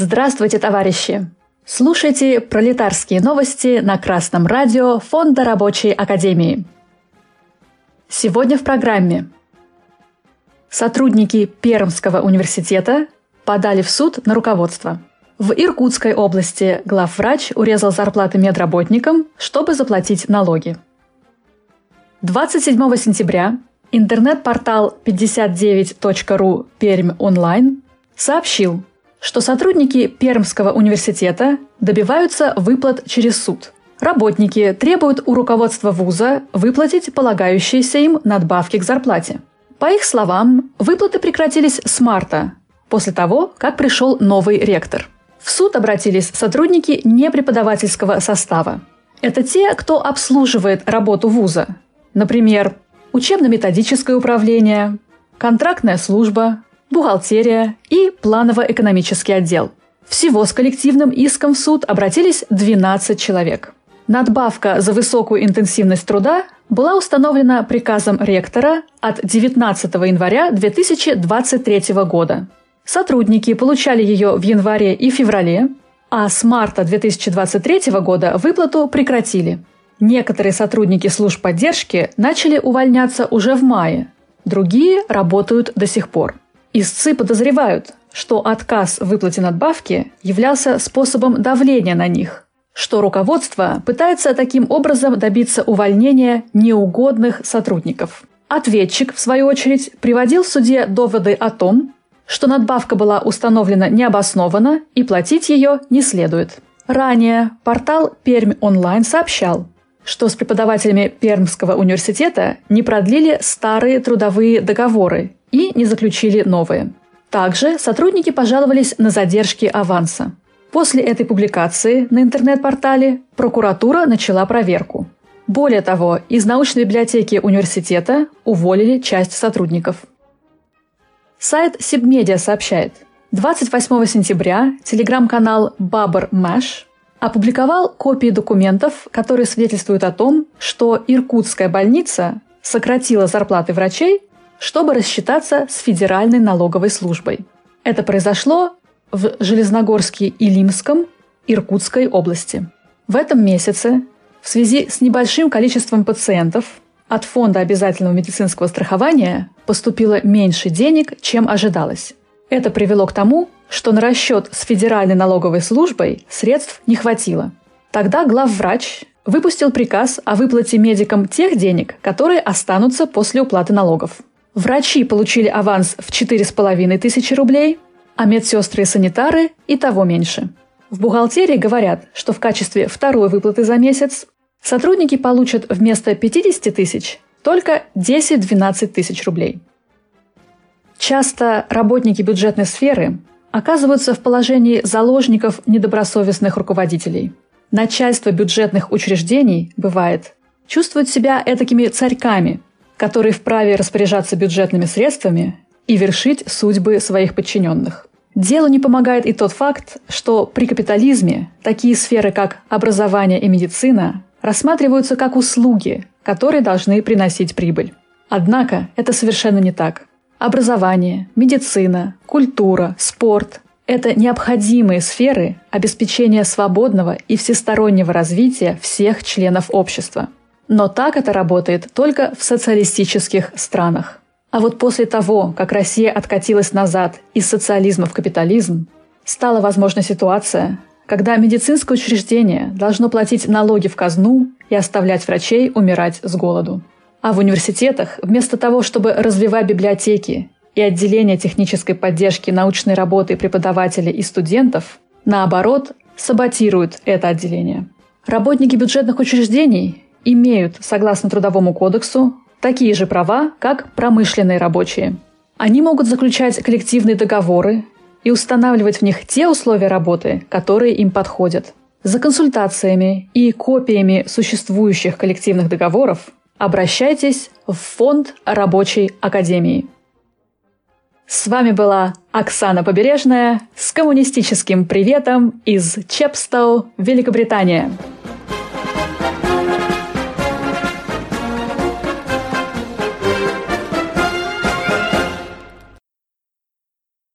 Здравствуйте, товарищи! Слушайте пролетарские новости на Красном радио Фонда Рабочей Академии. Сегодня в программе Сотрудники Пермского университета подали в суд на руководство. В Иркутской области главврач урезал зарплаты медработникам, чтобы заплатить налоги. 27 сентября интернет-портал 59.ru Пермь онлайн сообщил, что сотрудники Пермского университета добиваются выплат через суд. Работники требуют у руководства вуза выплатить полагающиеся им надбавки к зарплате. По их словам, выплаты прекратились с марта, после того, как пришел новый ректор. В суд обратились сотрудники непреподавательского состава. Это те, кто обслуживает работу вуза. Например, учебно-методическое управление, контрактная служба, бухгалтерия и планово-экономический отдел. Всего с коллективным иском в суд обратились 12 человек. Надбавка за высокую интенсивность труда была установлена приказом ректора от 19 января 2023 года. Сотрудники получали ее в январе и феврале, а с марта 2023 года выплату прекратили. Некоторые сотрудники служб поддержки начали увольняться уже в мае, другие работают до сих пор. Истцы подозревают, что отказ в выплате надбавки являлся способом давления на них, что руководство пытается таким образом добиться увольнения неугодных сотрудников. Ответчик, в свою очередь, приводил в суде доводы о том, что надбавка была установлена необоснованно и платить ее не следует. Ранее портал Пермь онлайн сообщал, что с преподавателями Пермского университета не продлили старые трудовые договоры и не заключили новые. Также сотрудники пожаловались на задержки аванса. После этой публикации на интернет-портале прокуратура начала проверку. Более того, из научной библиотеки университета уволили часть сотрудников. Сайт Сибмедиа сообщает, 28 сентября телеграм-канал Бабр Мэш опубликовал копии документов, которые свидетельствуют о том, что Иркутская больница сократила зарплаты врачей чтобы рассчитаться с Федеральной налоговой службой. Это произошло в Железногорске и Лимском Иркутской области. В этом месяце в связи с небольшим количеством пациентов от Фонда обязательного медицинского страхования поступило меньше денег, чем ожидалось. Это привело к тому, что на расчет с Федеральной налоговой службой средств не хватило. Тогда главврач выпустил приказ о выплате медикам тех денег, которые останутся после уплаты налогов. Врачи получили аванс в 4,5 тысячи рублей, а медсестры и санитары и того меньше. В бухгалтерии говорят, что в качестве второй выплаты за месяц сотрудники получат вместо 50 тысяч только 10-12 тысяч рублей. Часто работники бюджетной сферы оказываются в положении заложников недобросовестных руководителей. Начальство бюджетных учреждений, бывает, чувствует себя этакими царьками, которые вправе распоряжаться бюджетными средствами и вершить судьбы своих подчиненных. Делу не помогает и тот факт, что при капитализме такие сферы, как образование и медицина, рассматриваются как услуги, которые должны приносить прибыль. Однако это совершенно не так. Образование, медицина, культура, спорт – это необходимые сферы обеспечения свободного и всестороннего развития всех членов общества – но так это работает только в социалистических странах. А вот после того, как Россия откатилась назад из социализма в капитализм, стала возможна ситуация, когда медицинское учреждение должно платить налоги в казну и оставлять врачей умирать с голоду. А в университетах, вместо того, чтобы развивать библиотеки и отделения технической поддержки научной работы преподавателей и студентов, наоборот, саботируют это отделение. Работники бюджетных учреждений имеют, согласно Трудовому кодексу, такие же права, как промышленные рабочие. Они могут заключать коллективные договоры и устанавливать в них те условия работы, которые им подходят. За консультациями и копиями существующих коллективных договоров обращайтесь в Фонд рабочей академии. С вами была Оксана Побережная с коммунистическим приветом из Чепстоу, Великобритания.